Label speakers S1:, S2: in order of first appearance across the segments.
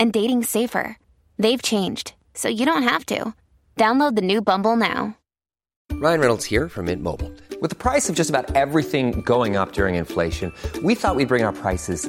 S1: and dating safer. They've changed, so you don't have to. Download the new Bumble now.
S2: Ryan Reynolds here from Mint Mobile. With the price of just about everything going up during inflation, we thought we'd bring our prices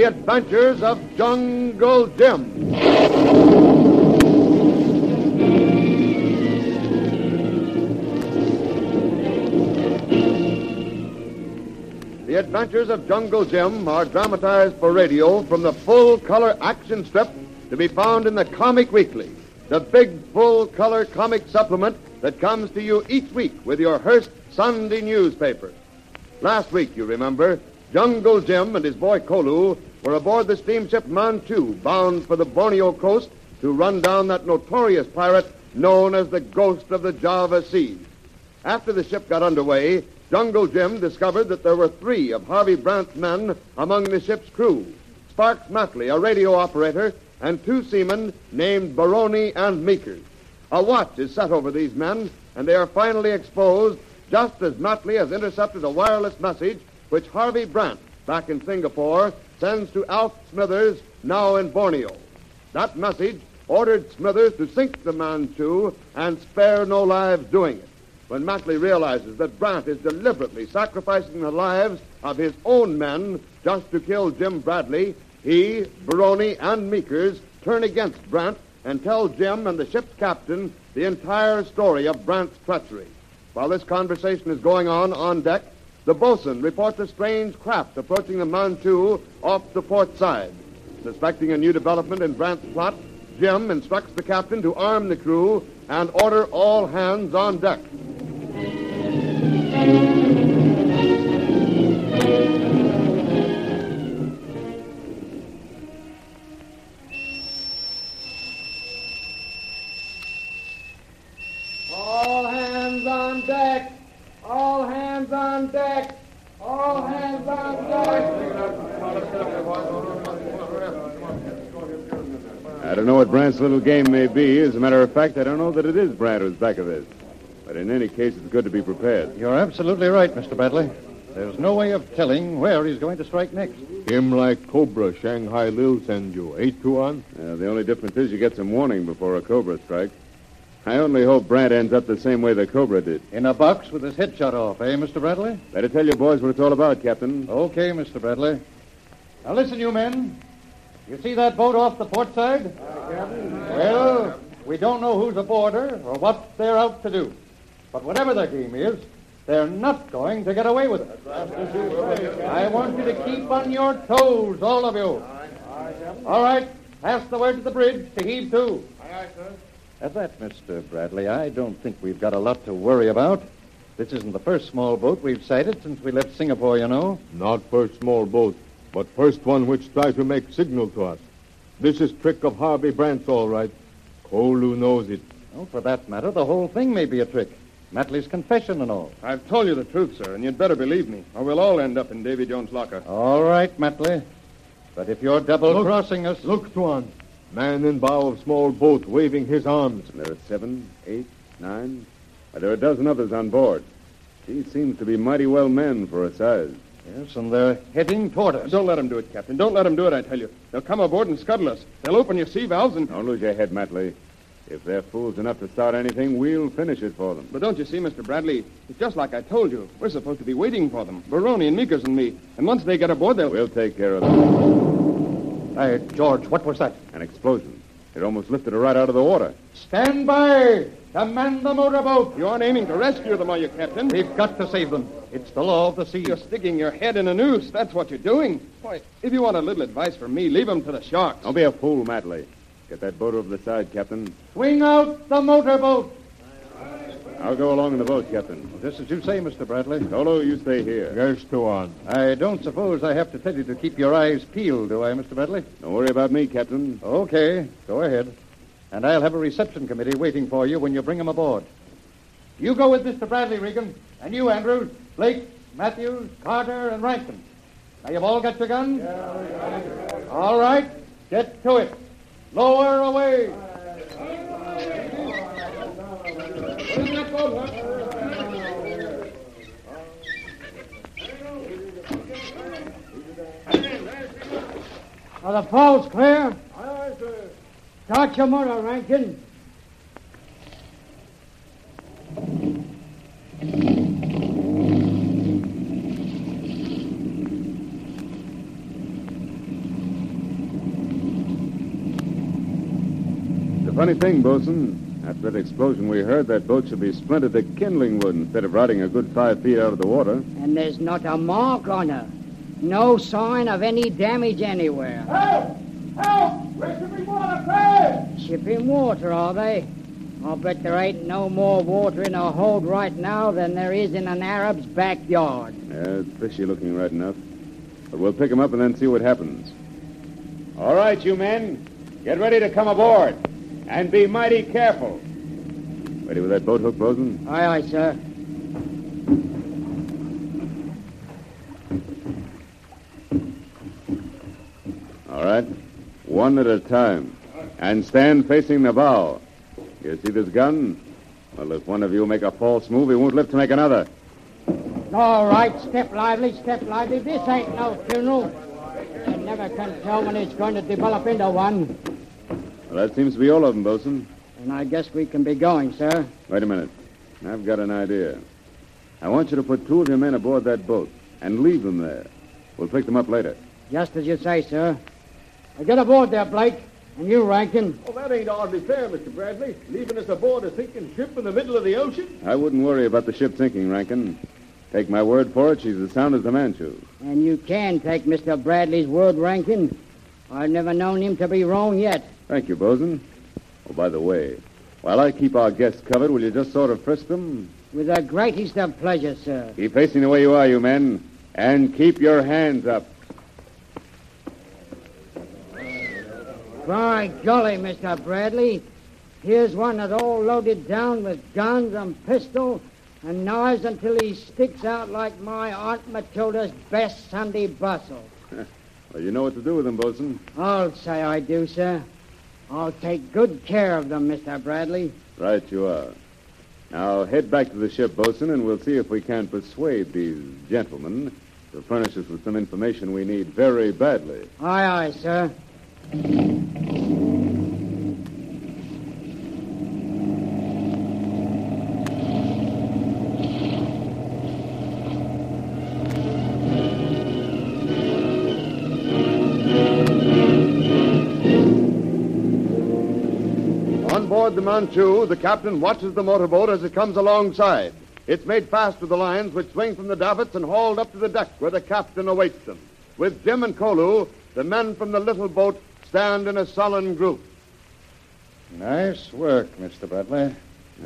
S3: the adventures of Jungle Jim. The Adventures of Jungle Jim are dramatized for radio from the full color action strip to be found in the Comic Weekly, the big full color comic supplement that comes to you each week with your Hearst Sunday newspaper. Last week, you remember, Jungle Jim and his boy Kolu were aboard the steamship Manchu, bound for the Borneo coast to run down that notorious pirate known as the Ghost of the Java Sea. After the ship got underway, Jungle Jim discovered that there were three of Harvey Brandt's men among the ship's crew. Sparks Matley, a radio operator, and two seamen named Baroni and Meekers. A watch is set over these men, and they are finally exposed just as Matley has intercepted a wireless message which Harvey Brandt, back in Singapore, sends to Alf Smithers, now in Borneo. That message ordered Smithers to sink the Manchu and spare no lives doing it. When Matley realizes that Brandt is deliberately sacrificing the lives of his own men just to kill Jim Bradley, he, Baroni, and Meekers turn against Brandt and tell Jim and the ship's captain the entire story of Brandt's treachery. While this conversation is going on on deck, the boatswain reports a strange craft approaching the Manchu off the port side. Suspecting a new development in Brandt's plot, Jim instructs the captain to arm the crew and order all hands on deck. All hands on deck! All hands on deck! All hands on deck!
S4: I don't know what Brandt's little game may be. As a matter of fact, I don't know that it is Brandt who's back of this. But in any case, it's good to be prepared.
S5: You're absolutely right, Mr. Bradley. There's no way of telling where he's going to strike next.
S4: Him like Cobra, Shanghai Lil send you. Eight to one? Yeah, the only difference is you get some warning before a Cobra strikes. I only hope Brandt ends up the same way the Cobra did.
S5: In a box with his head shot off, eh, Mr. Bradley?
S4: Better tell your boys what it's all about, Captain.
S5: Okay, Mr. Bradley. Now listen, you men. You see that boat off the port side? Captain. Well, we don't know who's aboard her or what they're out to do. But whatever their game is, they're not going to get away with it. I want you to keep on your toes, all of you. All right, pass the word to the bridge to heave to. At that, Mr. Bradley, I don't think we've got a lot to worry about. This isn't the first small boat we've sighted since we left Singapore, you know.
S4: Not first small boat, but first one which tries to make signal to us. This is trick of Harvey Brandt's, all right. Kolu knows it.
S5: Well, for that matter, the whole thing may be a trick. Matley's confession and all.
S6: I've told you the truth, sir, and you'd better believe me, or we'll all end up in Davy Jones' locker.
S5: All right, Matley. But if you're double crossing us.
S4: Look, Tuan. Man in bow of small boat waving his arms.
S7: And there are seven, eight, nine. There are a dozen others on board. These seems to be mighty well manned for a size.
S5: Yes, and they're heading toward us.
S6: Don't let them do it, Captain. Don't let them do it, I tell you. They'll come aboard and scuttle us. They'll open your sea valves and...
S7: Don't lose your head, Matley. If they're fools enough to start anything, we'll finish it for them.
S6: But don't you see, Mr. Bradley? It's just like I told you. We're supposed to be waiting for them. Baroni and Meekers and me. And once they get aboard, they'll...
S7: We'll take care of them.
S5: Hey, George, what was that?
S7: An explosion. It almost lifted her right out of the water.
S5: Stand by! Command the motorboat!
S6: You aren't aiming to rescue them, are you, Captain?
S5: We've got to save them. It's the law of the sea.
S6: You're sticking your head in a noose. That's what you're doing. Why, if you want a little advice from me, leave them to the sharks.
S7: Don't be a fool, Matley. Get that boat over the side, Captain.
S5: Swing out the motorboat!
S7: I'll go along in the boat, Captain.
S5: Just as you say, Mr. Bradley.
S7: Kolu, you stay here.
S4: Yes, go on.
S5: I don't suppose I have to tell you to keep your eyes peeled, do I, Mr. Bradley?
S7: Don't worry about me, Captain.
S5: Okay, go ahead. And I'll have a reception committee waiting for you when you bring them aboard. You go with Mr. Bradley, Regan, and you, Andrews, Blake, Matthews, Carter, and Rankin. Now, you've all got your guns? Yeah, All right, get to it. Lower away.
S8: Are the falls clear? Aye, sir. Start your motor, Rankin.
S7: The funny thing, Bosun, after that explosion we heard, that boat should be splintered to kindling wood instead of riding a good five feet out of the water.
S8: And there's not a mark on her. No sign of any damage anywhere.
S5: Help! Help! We're shipping water, fast!
S8: Shipping water, are they? I'll bet there ain't no more water in a hold right now than there is in an Arab's backyard.
S7: Yeah, it's fishy looking right enough. But we'll pick 'em up and then see what happens. All right, you men. Get ready to come aboard. And be mighty careful. Ready with that boat hook, Bosun?
S8: Aye, aye, sir.
S7: All right. One at a time. And stand facing the bow. You see this gun? Well, if one of you make a false move, he won't live to make another.
S8: All right, step lively, step lively. This ain't no funeral. You never can tell when it's going to develop into one.
S7: Well, that seems to be all of them, Bosun.
S8: And I guess we can be going, sir.
S7: Wait a minute. I've got an idea. I want you to put two of your men aboard that boat and leave them there. We'll pick them up later.
S8: Just as you say, sir. Now get aboard there, Blake. And you, Rankin.
S4: Oh, that ain't hardly fair, Mr. Bradley. Leaving us aboard a sinking ship in the middle of the ocean.
S7: I wouldn't worry about the ship sinking, Rankin. Take my word for it, she's as sound as the Manchu.
S8: And you can take Mr. Bradley's word, Rankin. I've never known him to be wrong yet.
S7: Thank you, Bosun. Oh, by the way, while I keep our guests covered, will you just sort of frisk them?
S8: With the greatest of pleasure, sir.
S7: Keep facing the way you are, you men, and keep your hands up.
S8: By golly, Mr. Bradley. Here's one that's all loaded down with guns and pistols and knives until he sticks out like my Aunt Matilda's best Sunday bustle.
S7: Well, you know what to do with them, Bosun.
S8: I'll say I do, sir. I'll take good care of them, Mr. Bradley.
S7: Right you are. Now head back to the ship, Bosun, and we'll see if we can persuade these gentlemen to furnish us with some information we need very badly.
S8: Aye, aye, sir.
S7: On board the Manchu, the captain watches the motorboat as it comes alongside. It's made fast with the lines which swing from the davits and hauled up to the deck where the captain awaits them. With Jim and Kolu, the men from the little boat stand in a sullen group.
S5: Nice work, Mr. Butler.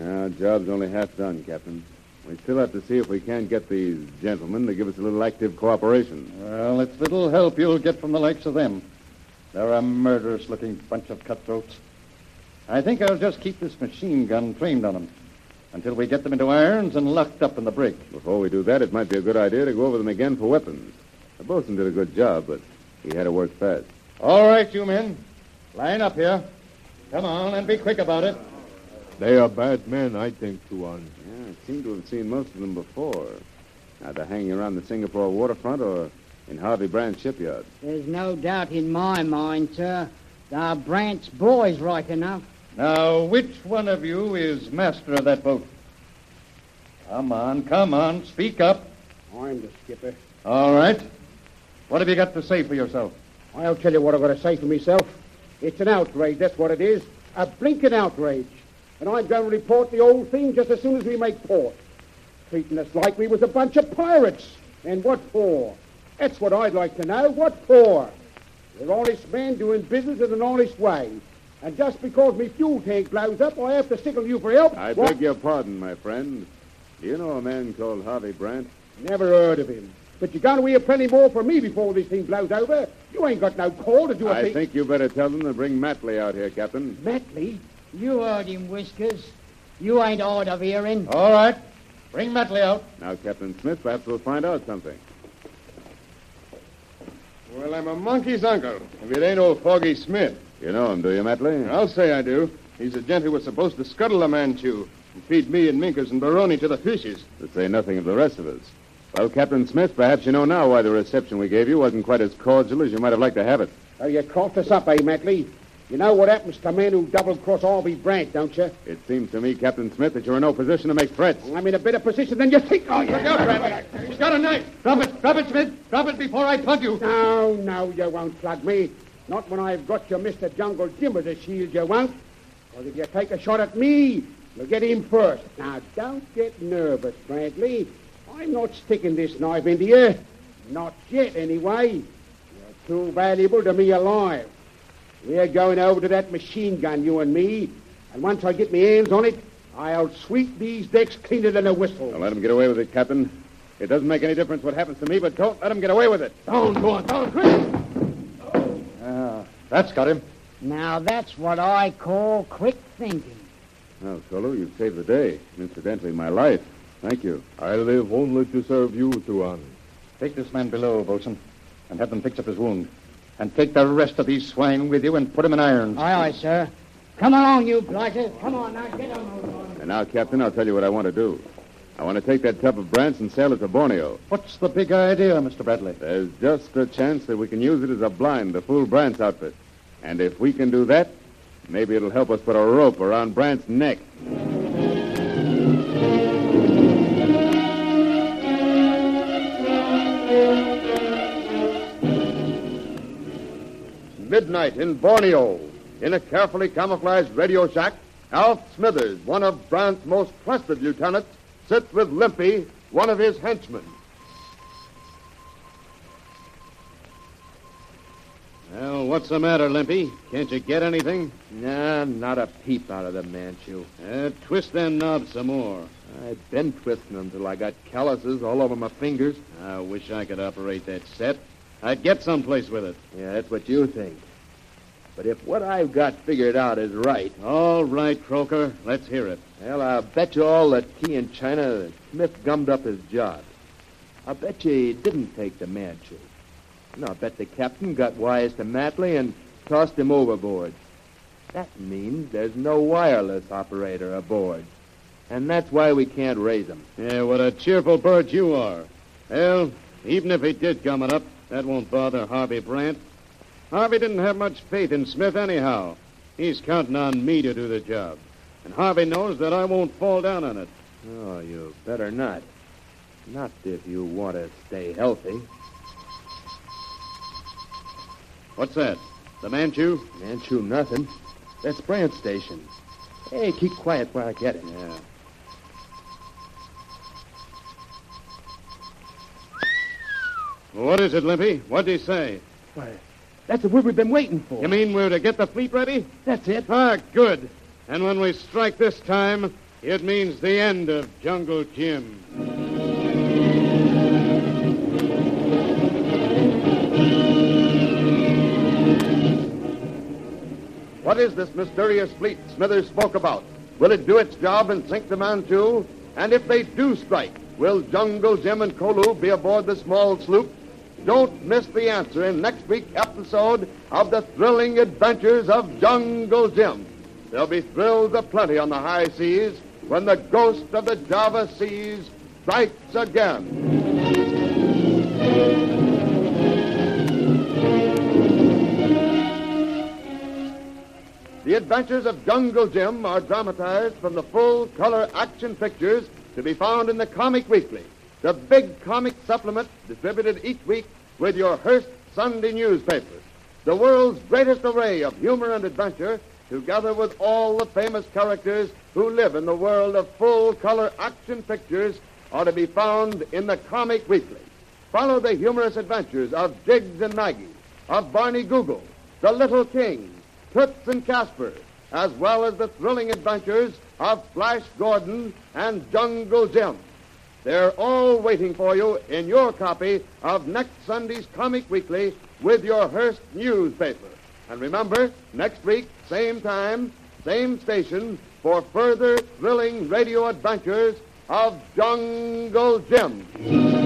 S7: Our job's only half done, Captain. We still have to see if we can't get these gentlemen to give us a little active cooperation.
S5: Well, it's little help you'll get from the likes of them. They're a murderous looking bunch of cutthroats. I think I'll just keep this machine gun trained on them until we get them into irons and locked up in the brig.
S7: Before we do that, it might be a good idea to go over them again for weapons. The bosun did a good job, but he had to work fast.
S5: All right, you men. Line up here. Come on, and be quick about it.
S4: They are bad men, I think, Tuan.
S7: Yeah, I seem to have seen most of them before. Either hanging around the Singapore waterfront or in Harvey Brandt's shipyard.
S8: There's no doubt in my mind, sir. They're Brandt's boys, right enough.
S5: Now, which one of you is master of that boat? Come on, come on, speak up.
S9: I'm the skipper.
S5: All right. What have you got to say for yourself?
S9: I'll tell you what I've got to say for myself. It's an outrage, that's what it is. A blinking outrage. And I'm going to report the old thing just as soon as we make port. Treating us like we was a bunch of pirates. And what for? That's what I'd like to know. What for? We're honest men doing business in an honest way. And just because me fuel tank blows up, I have to signal you for help.
S7: I
S9: What?
S7: beg your pardon, my friend. Do you know a man called Harvey Brandt?
S9: Never heard of him. But you're going to hear plenty more from me before this thing blows over. You ain't got no call to do a
S7: I
S9: thing.
S7: I think you better tell them to bring Matley out here, Captain.
S9: Matley?
S8: You heard him, Whiskers. You ain't hard of hearing.
S5: All right. Bring Matley out.
S7: Now, Captain Smith, perhaps we'll find out something.
S6: Well, I'm a monkey's uncle, if it ain't old Foggy Smith.
S7: You know him, do you, Matley?
S6: I'll say I do. He's the gent who was supposed to scuttle the Manchu and feed me and Meekers and Baroni to the fishes.
S7: To say nothing of the rest of us. Well, Captain Smith, perhaps you know now why the reception we gave you wasn't quite as cordial as you might have liked to have it.
S9: Oh, you crossed us up, eh, Matley? You know what happens to men who double-cross Harvey Brandt, don't you?
S7: It seems to me, Captain Smith, that you're in no position to make threats.
S9: I'm in a better position than you think. Oh,
S5: Look out, Bradley. He's got a knife. Drop it. Drop it, Smith. Drop it before I plug you.
S9: No, no, you won't plug me. Not when I've got your Mr. Jungle Jim as a shield, you won't. Because if you take a shot at me, you'll get him first. Now, don't get nervous, Bradley. I'm not sticking this knife into you. Not yet, anyway. You're too valuable to me alive. We're going over to that machine gun, you and me. And once I get my hands on it, I'll sweep these decks cleaner than a whistle.
S7: Now, let him get away with it, Captain. It doesn't make any difference what happens to me, but don't let him get away with it.
S9: Don't go on, don't, Chris.
S5: Ah, that's got him.
S8: Now that's what I call quick thinking.
S7: Well, Kolu, you've saved the day. and Incidentally, my life. Thank you.
S4: I live only to serve you, Tuan.
S5: Take this man below, Bosun, and have them fix up his wound. And take the rest of these swine with you and put them in irons.
S8: Aye, aye, sir. Come along, you blighters. Come on, now, get on.
S7: And now, Captain, I'll tell you what I want to do. I want to take that tub of Brandts and sail it to Borneo.
S5: What's the big idea, Mr. Bradley?
S7: There's just a chance that we can use it as a blind to fool Brandt's outfit. And if we can do that, maybe it'll help us put a rope around Brandt's neck.
S3: Midnight in Borneo. In a carefully camouflaged radio shack, Alf Smithers, one of Brandt's most trusted lieutenants, sits with Limpy, one of his henchmen.
S10: Well, what's the matter, Limpy? Can't you get anything?
S11: Nah, not a peep out of the Manchu.
S10: Uh, twist them knobs some more.
S11: I've been twisting them till I got calluses all over my fingers.
S10: I wish I could operate that set. I'd get someplace with it.
S11: Yeah, that's what you think. But if what I've got figured out is right,
S10: All right, Croker. Let's hear it.
S11: well, I'll bet you all that Key in China that Smith gummed up his job. I'll bet you he didn't take the Manchu. And I'll bet the captain got wise to Matley and tossed him overboard. That means there's no wireless operator aboard. And that's why we can't raise him.
S10: Yeah, what a cheerful bird you are. Well, even if he did gum it up, that won't bother Harvey Brandt. Harvey didn't have much faith in Smith anyhow. He's counting on me to do the job. And Harvey knows that I won't fall down on it.
S11: Oh, you better not. Not if you want to stay healthy.
S10: What's that? The Manchu?
S11: Manchu nothing. That's Brand Station. Hey, keep quiet while I get it.
S10: Yeah. What is it, Limpy? What'd he say?
S9: Why, that's the word we've been waiting for.
S10: You mean we're to get the fleet ready?
S9: That's it.
S10: Ah, good. And when we strike this time, it means the end of Jungle Jim.
S3: What is this mysterious fleet Smithers spoke about? Will it do its job and sink the Manchu? And if they do strike, will Jungle Jim and Kolu be aboard the small sloop? Don't miss the answer in next week's episode of the thrilling adventures of Jungle Jim. There'll be thrills aplenty on the high seas when the ghost of the Java seas strikes again. The Adventures of Jungle Jim are dramatized from the full color action pictures to be found in the Comic Weekly, the big comic supplement distributed each week with your Hearst Sunday newspaper. The world's greatest array of humor and adventure, together with all the famous characters who live in the world of full color action pictures, are to be found in the Comic Weekly. Follow the humorous adventures of Jiggs and Maggie, of Barney Google, the Little King, Toots and Casper, as well as the thrilling adventures of Flash Gordon and Jungle Jim. They're all waiting for you in your copy of next Sunday's Comic Weekly with your Hearst newspaper. And remember, next week, same time, same station, for further thrilling radio adventures of Jungle Jim.